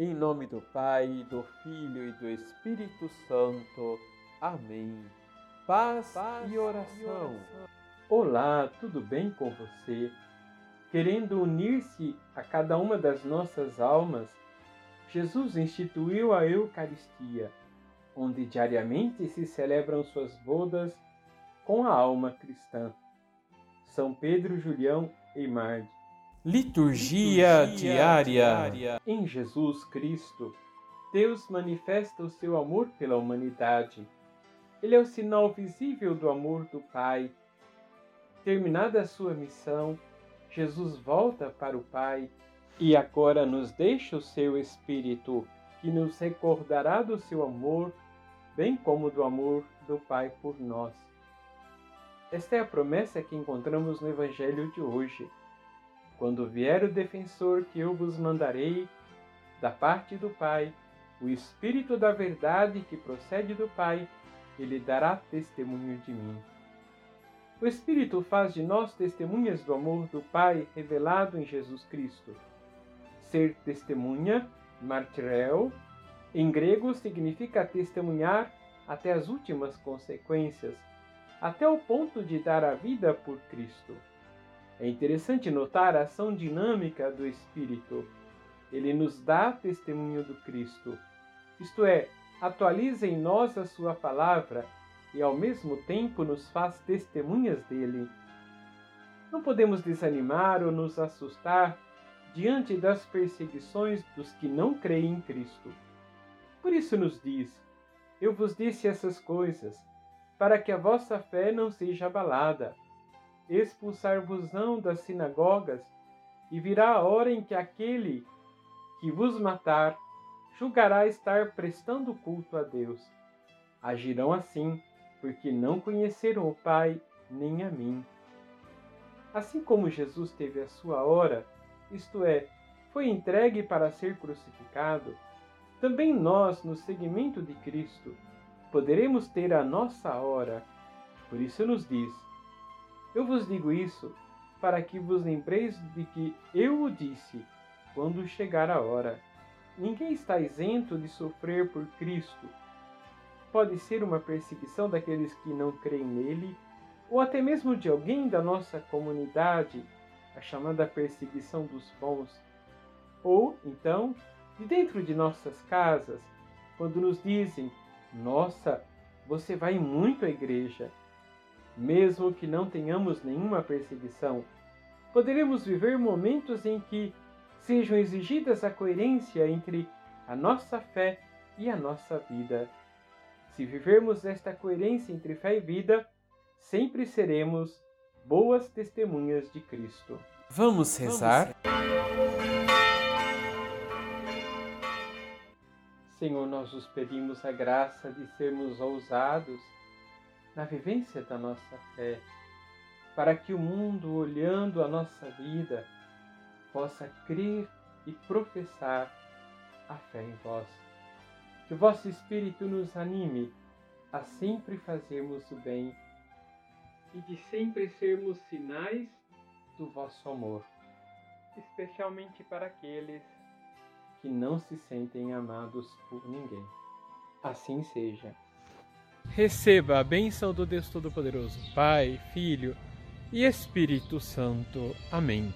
Em nome do Pai, do Filho e do Espírito Santo. Amém. Paz, Paz e, oração. e oração. Olá, tudo bem com você? Querendo unir-se a cada uma das nossas almas, Jesus instituiu a Eucaristia, onde diariamente se celebram suas bodas com a alma cristã. São Pedro, Julião e Marde. Liturgia, Liturgia diária. diária. Em Jesus Cristo, Deus manifesta o seu amor pela humanidade. Ele é o sinal visível do amor do Pai. Terminada a sua missão, Jesus volta para o Pai e agora nos deixa o seu Espírito, que nos recordará do seu amor, bem como do amor do Pai por nós. Esta é a promessa que encontramos no Evangelho de hoje. Quando vier o defensor que eu vos mandarei, da parte do Pai, o Espírito da Verdade que procede do Pai, ele dará testemunho de mim. O Espírito faz de nós testemunhas do amor do Pai revelado em Jesus Cristo. Ser testemunha, martirel, em grego significa testemunhar até as últimas consequências, até o ponto de dar a vida por Cristo. É interessante notar a ação dinâmica do Espírito. Ele nos dá testemunho do Cristo, isto é, atualiza em nós a Sua palavra e ao mesmo tempo nos faz testemunhas dele. Não podemos desanimar ou nos assustar diante das perseguições dos que não creem em Cristo. Por isso nos diz: Eu vos disse essas coisas, para que a vossa fé não seja abalada expulsar-vos-ão das sinagogas, e virá a hora em que aquele que vos matar julgará estar prestando culto a Deus. Agirão assim, porque não conheceram o Pai nem a mim. Assim como Jesus teve a sua hora, isto é, foi entregue para ser crucificado, também nós, no seguimento de Cristo, poderemos ter a nossa hora. Por isso nos diz: eu vos digo isso para que vos lembreis de que eu o disse quando chegar a hora. Ninguém está isento de sofrer por Cristo. Pode ser uma perseguição daqueles que não creem nele, ou até mesmo de alguém da nossa comunidade, a chamada perseguição dos bons. Ou, então, de dentro de nossas casas, quando nos dizem: Nossa, você vai muito à igreja mesmo que não tenhamos nenhuma perseguição, poderemos viver momentos em que sejam exigidas a coerência entre a nossa fé e a nossa vida. Se vivermos esta coerência entre fé e vida, sempre seremos boas testemunhas de Cristo. Vamos rezar? Senhor, nós os pedimos a graça de sermos ousados na vivência da nossa fé, para que o mundo, olhando a nossa vida, possa crer e professar a fé em vós. Que o vosso Espírito nos anime a sempre fazermos o bem e de sempre sermos sinais do vosso amor, especialmente para aqueles que não se sentem amados por ninguém. Assim seja. Receba a bênção do Deus Todo-Poderoso, Pai, Filho e Espírito Santo. Amém.